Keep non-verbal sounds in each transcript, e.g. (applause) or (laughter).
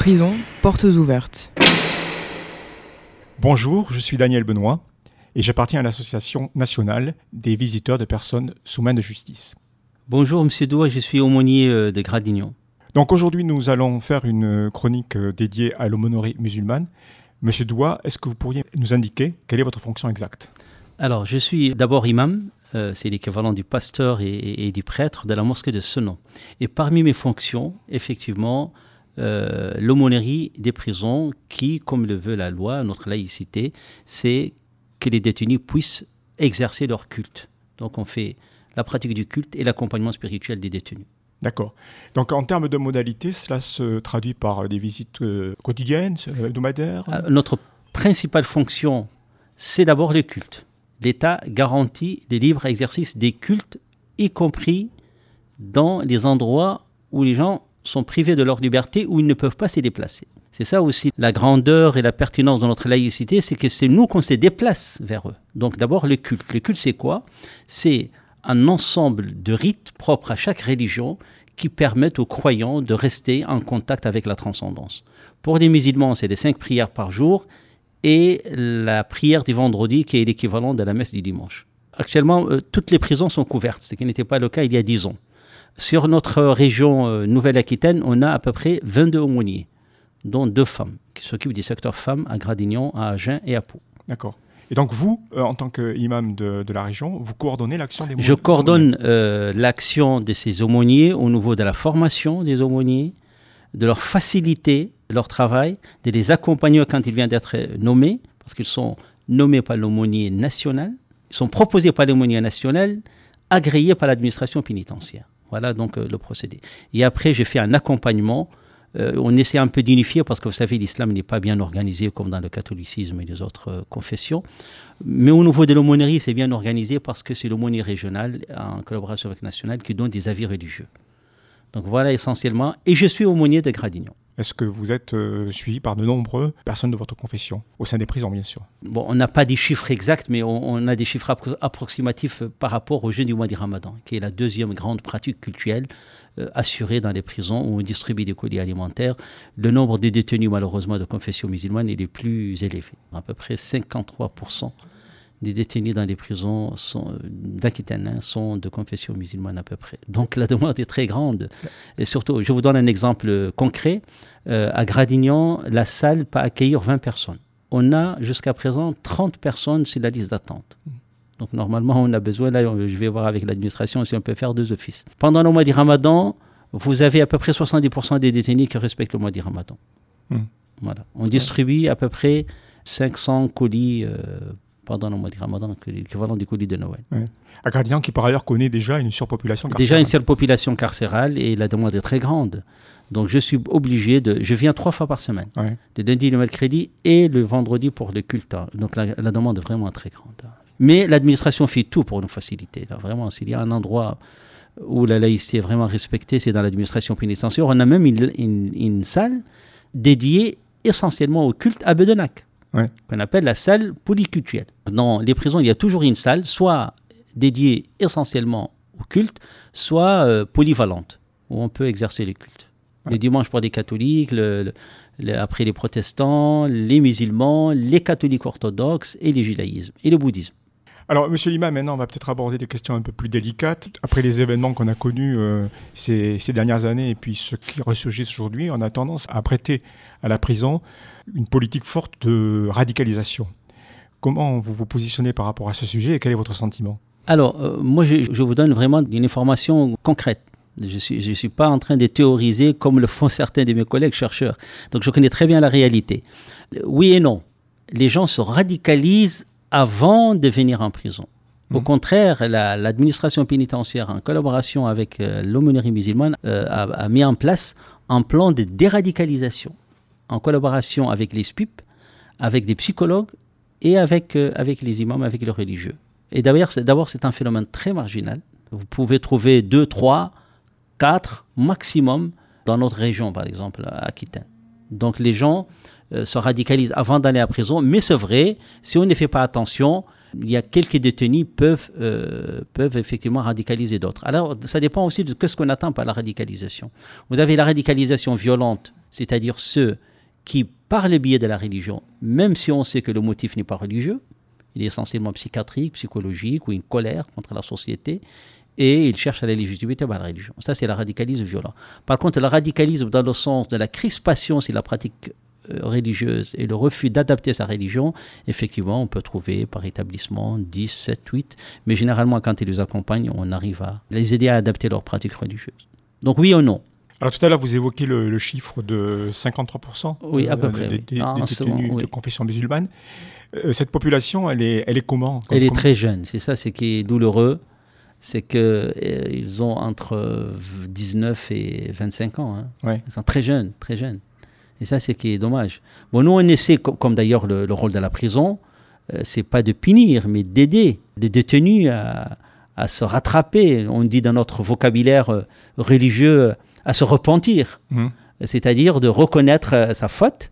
Prison, portes ouvertes. Bonjour, je suis Daniel Benoît et j'appartiens à l'Association nationale des visiteurs de personnes sous main de justice. Bonjour Monsieur Doua, je suis aumônier euh, de Gradignan. Donc aujourd'hui, nous allons faire une chronique euh, dédiée à l'aumônerie musulmane. Monsieur Doua, est-ce que vous pourriez nous indiquer quelle est votre fonction exacte? Alors, je suis d'abord imam, euh, c'est l'équivalent du pasteur et, du prêtre de la mosquée de Senon. Et parmi mes fonctions, effectivement, l'aumônerie des prisons, qui, comme le veut la loi, notre laïcité, c'est que les détenus puissent exercer leur culte. Donc on fait la pratique du culte et l'accompagnement spirituel des détenus. D'accord. Donc en termes de modalités, cela se traduit par des visites euh, quotidiennes, euh, hebdomadaires? Euh, Notre principale fonction, c'est d'abord le culte. L'État garantit les libres exercices des cultes, y compris dans les endroits où les gens sont privés de leur liberté, où ils ne peuvent pas se déplacer. C'est ça aussi la grandeur et la pertinence de notre laïcité, c'est que c'est nous qu'on se déplace vers eux. Donc d'abord le culte. Le culte c'est quoi? C'est un ensemble de rites propres à chaque religion qui permettent aux croyants de rester en contact avec la transcendance. Pour les musulmans, c'est les cinq prières par jour et la prière du vendredi qui est l'équivalent de la messe du dimanche. Actuellement, euh, toutes les prisons sont couvertes, ce qui n'était pas le cas il y a dix ans. Sur notre région euh, Nouvelle-Aquitaine, on a à peu près 22 aumôniers, dont deux femmes, qui s'occupent du secteur femmes à Gradignan, à Agen et à Pau. D'accord. Et donc vous, euh, en tant qu'imam de, de la région, vous coordonnez l'action des Je coordonne euh, l'action de ces aumôniers au niveau de la formation des aumôniers, de leur faciliter leur travail, de les accompagner quand ils viennent d'être nommés, parce qu'ils sont nommés par l'aumônier national, ils sont proposés par l'aumônier national, agréés par l'administration pénitentiaire. Voilà donc euh, le procédé. Et après, j'ai fait un accompagnement euh, on essaie un peu d'unifier parce que vous savez, l'islam n'est pas bien organisé comme dans le catholicisme et les autres euh, confessions. Mais au niveau de l'aumônerie, c'est bien organisé parce que c'est l'aumônerie régionale, en collaboration avec nationale, qui donne des avis religieux. Donc voilà essentiellement. Et je suis aumônier de Gradignan. Est-ce que vous êtes euh, suivi par de nombreuses personnes de votre confession, au sein des prisons bien sûr Bon, on n'a pas des chiffres exacts, mais on, a des chiffres approximatifs par rapport au jeûne du mois du Ramadan, qui est la deuxième grande pratique culturelle euh, assurée dans les prisons où on distribue des colis alimentaires. Le nombre de détenus, malheureusement, de confession musulmane est le plus élevé. À peu près 53% des détenus dans les prisons d'Aquitaine hein, sont de confession musulmane à peu près. Donc la demande est très grande. Et surtout, je vous donne un exemple concret. Euh, à Gradignan, la salle peut accueillir 20 personnes. On a jusqu'à présent 30 personnes sur la liste d'attente. Donc normalement, on a besoin, là, je vais voir avec l'administration si on peut faire deux offices. Pendant le mois du ramadan, vous avez à peu près 70% des détenus qui respectent le mois du ramadan. Hmm. Voilà. On distribue à peu près 500 colis euh, pendant le mois du ramadan, l'équivalent des colis de Noël. À Gradient, qui par ailleurs connaît déjà une surpopulation carcérale. Déjà une surpopulation carcérale et la demande est très grande. Donc je suis obligé de... Je viens trois fois par semaine. Le lundi, le mercredi et le vendredi pour le culte. Donc la, la demande est vraiment très grande. Mais l'administration fait tout pour nous faciliter. vraiment, s'il y a un endroit où la laïcité est vraiment respectée, c'est dans l'administration pénitentiaire. On a même une, salle dédiée essentiellement au culte à Bedenac, qu'on appelle la salle polyculturelle. Dans les prisons, il y a toujours une salle, soit dédiée essentiellement au culte, soit euh, polyvalente, où on peut exercer les cultes. Le dimanche pour les catholiques, après les protestants, les musulmans, les catholiques orthodoxes et les judaïsmes et le bouddhisme. Alors, Monsieur Lima, maintenant, on va peut-être aborder des questions un peu plus délicates. Après les événements qu'on a connus euh, ces, dernières années et puis ceux qui ressurgissent aujourd'hui, on a tendance à prêter à la prison une politique forte de radicalisation. Comment vous vous positionnez par rapport à ce sujet et quel est votre sentiment? Alors, euh, moi, je, vous donne vraiment une information concrète. Je ne suis, je suis pas en train de théoriser comme le font (laughs) certains de mes collègues chercheurs. Donc, je connais très bien la réalité. Oui et non. Les gens se radicalisent avant de venir en prison. Au mhm. contraire, l'administration pénitentiaire, en collaboration avec euh, l'aumônerie musulmane, euh, a, mis en place un plan de déradicalisation, en collaboration avec les SPIP, avec des psychologues et avec, euh, avec les imams, avec les religieux. Et d'abord, c'est un phénomène très marginal. Vous pouvez trouver deux, trois, quatre maximum dans notre région, par exemple, à Aquitaine. Donc les gens euh, se radicalisent avant d'aller à prison. Mais c'est vrai, si on ne fait pas attention, il y a quelques détenus peuvent, euh, peuvent effectivement radicaliser d'autres. Alors, ça dépend aussi de ce qu'on attend par la radicalisation. Vous avez la radicalisation violente, c'est-à-dire ceux qui, par le biais de la religion, même si on sait que le motif n'est pas religieux, il est essentiellement psychiatrique, psychologique ou une colère contre la société, et il cherche à la légitimité par la religion. Ça, c'est le radicalisme violent. Par contre, le radicalisme dans le sens de la crispation, c'est la pratique religieuse et le refus d'adapter sa religion, effectivement, on peut trouver par établissement 10, 7, 8, mais généralement, quand ils les accompagnent, on arrive à les aider à adapter leur pratique religieuse. Donc oui ou non? Alors tout à l'heure, vous évoquez le, chiffre de 53% oui, à peu euh, près, des, détenus de confession musulmane. Euh, cette population, elle est, elle est comment? Elle est très jeune, c'est ça, c'est qui est douloureux c'est qu'ils ont entre 19 et 25 ans. Hein. Ils sont très jeunes, très jeunes. Et ça, c'est qui est dommage. Bon, nous, on essaie, comme d'ailleurs le, rôle de la prison, euh, c'est pas de punir, mais d'aider les détenus à, se rattraper. On dit dans notre vocabulaire euh, religieux à se repentir, mmh. c'est-à-dire de reconnaître euh, sa faute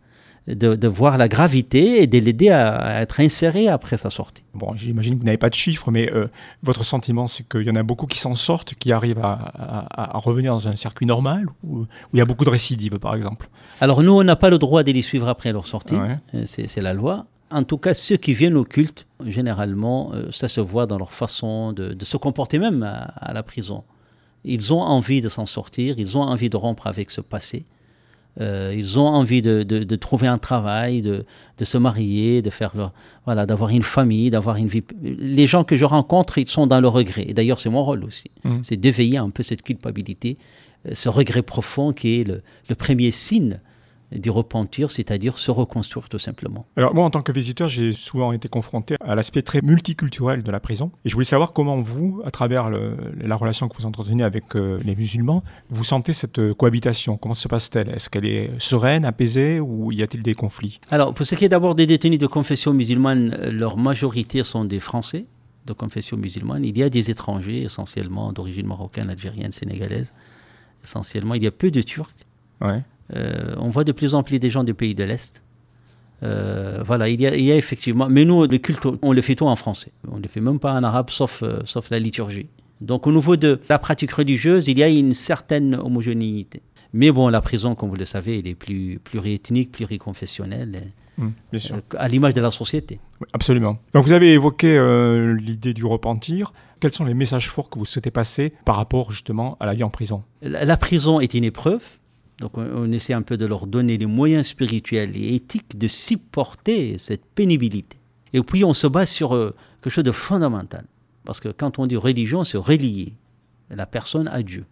de, voir la gravité et de l'aider à, être inséré après sa sortie. Bon, j'imagine que vous n'avez pas de chiffres, mais euh, votre sentiment, c'est qu'il y en a beaucoup qui s'en sortent, qui arrivent à, revenir dans un circuit normal, ou il y a beaucoup de récidives, par exemple? Alors nous, on n'a pas le droit de les suivre après leur sortie, euh, c'est la loi. En tout cas, ceux qui viennent au culte, généralement, euh, ça se voit dans leur façon de, se comporter même à la prison. Ils ont envie de s'en sortir, ils ont envie de rompre avec ce passé. Euh, ils ont envie de, trouver un travail, de, se marier, de faire voilà, d'avoir une famille, d'avoir une vie. Les gens que je rencontre, ils sont dans le regret. Et d'ailleurs, c'est mon rôle aussi. Mmh. C'est d'éveiller un peu cette culpabilité, euh, ce regret profond qui est le, le premier signe du repentir, c'est-à-dire se reconstruire tout simplement. Alors moi, en tant que visiteur, j'ai souvent été confronté à l'aspect très multiculturel de la prison. Et je voulais savoir comment vous, à travers la relation que vous entretenez avec euh, les musulmans, vous sentez cette euh, cohabitation. Comment se passe-t-elle? Est-ce qu'elle est sereine, apaisée ou y a-t-il des conflits? Alors, pour ce qui est d'abord des détenus de confession musulmane, euh, leur majorité sont des Français de confession musulmane. Il y a des étrangers, essentiellement d'origine marocaine, algérienne, sénégalaise. Essentiellement, il y a peu de Turcs. Ouais. Euh, on voit de plus en plus des gens du pays de l'Est. Euh, voilà, il y, a, il y, a, effectivement. Mais nous, le culte, on le fait tout en français. On ne le fait même pas en arabe, sauf, euh, sauf la liturgie. Donc, au niveau de la pratique religieuse, il y a une certaine homogénéité. Mais bon, la prison, comme vous le savez, elle est plus pluriethnique, pluriconfessionnelle. Mmh, bien sûr. à l'image de la société. absolument. Donc, vous avez évoqué l'idée du repentir. Quels sont les messages forts que vous souhaitez passer par rapport justement à la vie en prison? La prison est une épreuve donc on, essaie un peu de leur donner les moyens spirituels et éthiques de supporter cette pénibilité. Et puis on se base sur euh, quelque chose de fondamental. Parce que quand on dit religion, c'est relier la personne à Dieu.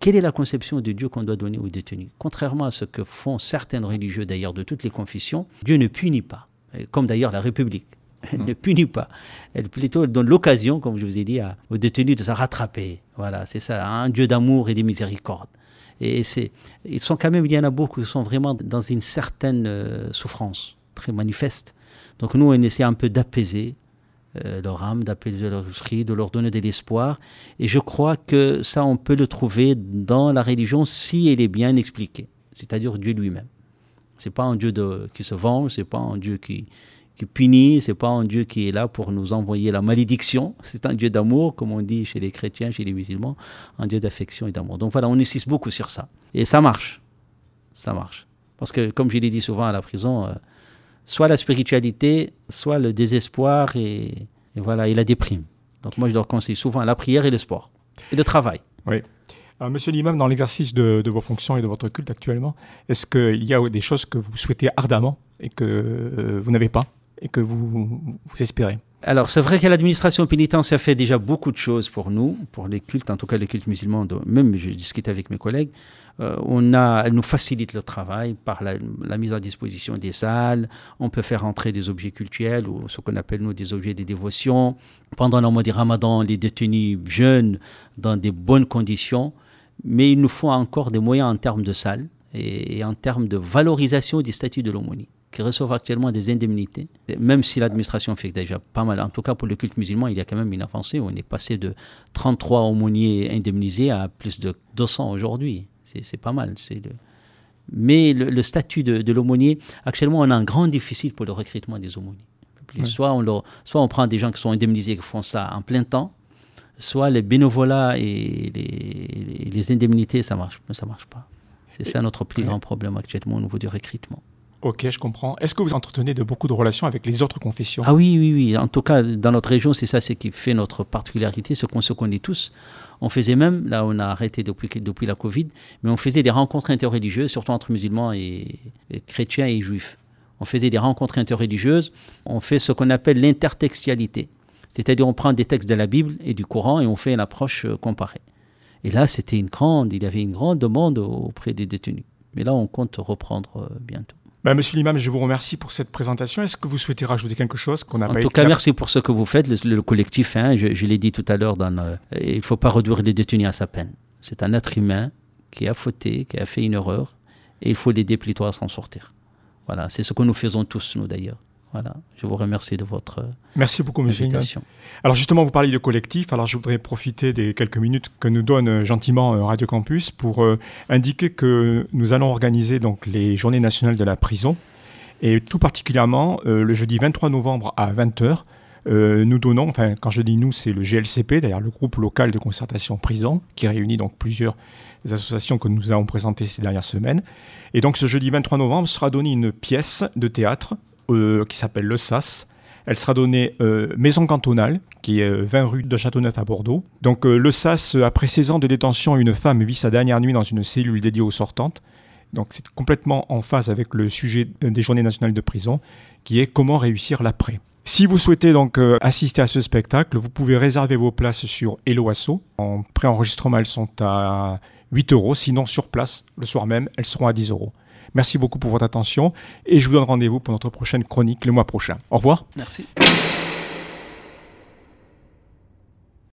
Quelle est la conception de Dieu qu'on doit donner aux détenus Contrairement à ce que font certaines religieux d'ailleurs de toutes les confessions, Dieu ne punit pas, comme d'ailleurs la République. Elle (laughs) ne punit pas. Elle plutôt donne l'occasion, comme je vous ai dit, aux détenus de se rattraper. Voilà, c'est ça, un Dieu d'amour et de miséricorde. Et c'est, ils sont quand même, il y en a beaucoup qui sont vraiment dans une certaine euh, souffrance très manifeste. Donc nous, on essaie un peu d'apaiser euh, leur âme, d'apaiser leur esprit, de leur donner de l'espoir. Et je crois que ça, on peut le trouver dans la religion si elle est bien expliquée, c'est-à-dire Dieu lui-même. C'est pas un Dieu qui se venge, c'est pas un Dieu qui, qui punit, c'est pas un Dieu qui est là pour nous envoyer la malédiction, c'est un Dieu d'amour, comme on dit chez les chrétiens, chez les musulmans, un Dieu d'affection et d'amour. Donc voilà, on insiste beaucoup sur ça. Et ça marche. Ça marche. Parce que, comme je l'ai dit souvent à la prison, euh, soit la spiritualité, soit le désespoir et, voilà, la déprime. Donc moi, je leur conseille souvent la prière et le sport. Et le travail. Oui. monsieur l'imam, dans l'exercice de, vos fonctions et de votre culte actuellement, est-ce qu'il y a des choses que vous souhaitez ardemment et que euh, vous n'avez pas? Et que vous, espérez alors, c'est vrai que l'administration pénitentiaire fait déjà beaucoup de choses pour nous, pour les cultes, en tout cas les cultes musulmans, même je discute avec mes collègues. Euh, on a, elle nous facilite le travail par la, mise à disposition des salles. On peut faire entrer des objets cultuels ou ce qu'on appelle nous des objets de dévotion. Pendant le mois de Ramadan, les détenus jeunes dans des bonnes conditions. Mais il nous faut encore des moyens en termes de salles et, en termes de valorisation du statut de l'aumônier qui reçoivent actuellement des indemnités, même si l'administration fait déjà pas mal. En tout cas, pour le culte musulman, il y a quand même une avancée. On est passé de 33 aumôniers indemnisés à plus de 200 aujourd'hui. C'est pas mal. Mais le, statut de, l'aumônier, actuellement, on a un grand déficit pour le recrutement des aumôniers. Soit, on soit on prend des gens qui sont indemnisés qui font ça en plein temps, soit les bénévolats et les, les indemnités, ça marche, ça marche pas. C'est ça notre plus grand problème actuellement au niveau du recrutement. Ok, je comprends. Est-ce que vous entretenez de beaucoup de relations avec les autres confessions? Ah oui, oui, oui. En tout cas, dans notre région, c'est ça ce qui fait notre particularité, ce qu'on se connaît tous. On faisait même, là on a arrêté depuis, la Covid, mais on faisait des rencontres interreligieuses, surtout entre musulmans et, chrétiens et juifs. On faisait des rencontres interreligieuses, on fait ce qu'on appelle l'intertextualité. C'est-à-dire on prend des textes de la Bible et du Coran et on fait une approche euh, comparée. Et là, c'était une grande, il y avait une grande demande auprès des détenus. Mais là, on compte reprendre euh, bientôt. Bah, monsieur l'imam, je vous remercie pour cette présentation. Est-ce que vous souhaitez rajouter quelque chose qu'on n'a pas En tout cas, merci pour ce que vous faites, le, collectif. Hein, je, l'ai dit tout à l'heure, il ne faut pas réduire les détenus à sa peine. C'est un être humain qui a fauté, qui a fait une erreur, et il faut l'aider plutôt à s'en sortir. Voilà, c'est ce que nous faisons tous, nous d'ailleurs. Voilà, je vous remercie de votre Merci beaucoup, monsieur invitation. Alors justement, vous parlez de collectif. Alors je voudrais profiter des quelques minutes que nous donne euh, gentiment euh, Radio Campus pour euh, indiquer que nous allons organiser donc les Journées nationales de la prison et tout particulièrement le jeudi 23 novembre à 20h. nous donnons, enfin quand je dis nous, c'est le GLCP, d'ailleurs le groupe local de concertation prison, qui réunit donc plusieurs associations que nous avons présentées ces dernières semaines. Et donc ce jeudi 23 novembre sera donnée une pièce de théâtre euh, qui s'appelle le SAS. Elle sera donnée euh, Maison Cantonale, qui est 20 euh, rue de Châteauneuf à Bordeaux. Donc le SAS, après 16 ans de détention, une femme vit sa dernière nuit dans une cellule dédiée aux sortantes. Donc c'est complètement en phase avec le sujet des Journées nationales de prison, qui est comment réussir l'après. Si vous souhaitez donc assister à ce spectacle, vous pouvez réserver vos places sur Eloasso. En préenregistrement, elles sont à 8 euros. Sinon, sur place, le soir même, elles seront à 10 euros. Merci beaucoup pour votre attention et je vous donne rendez-vous pour notre prochaine chronique le mois prochain. Au revoir. Merci.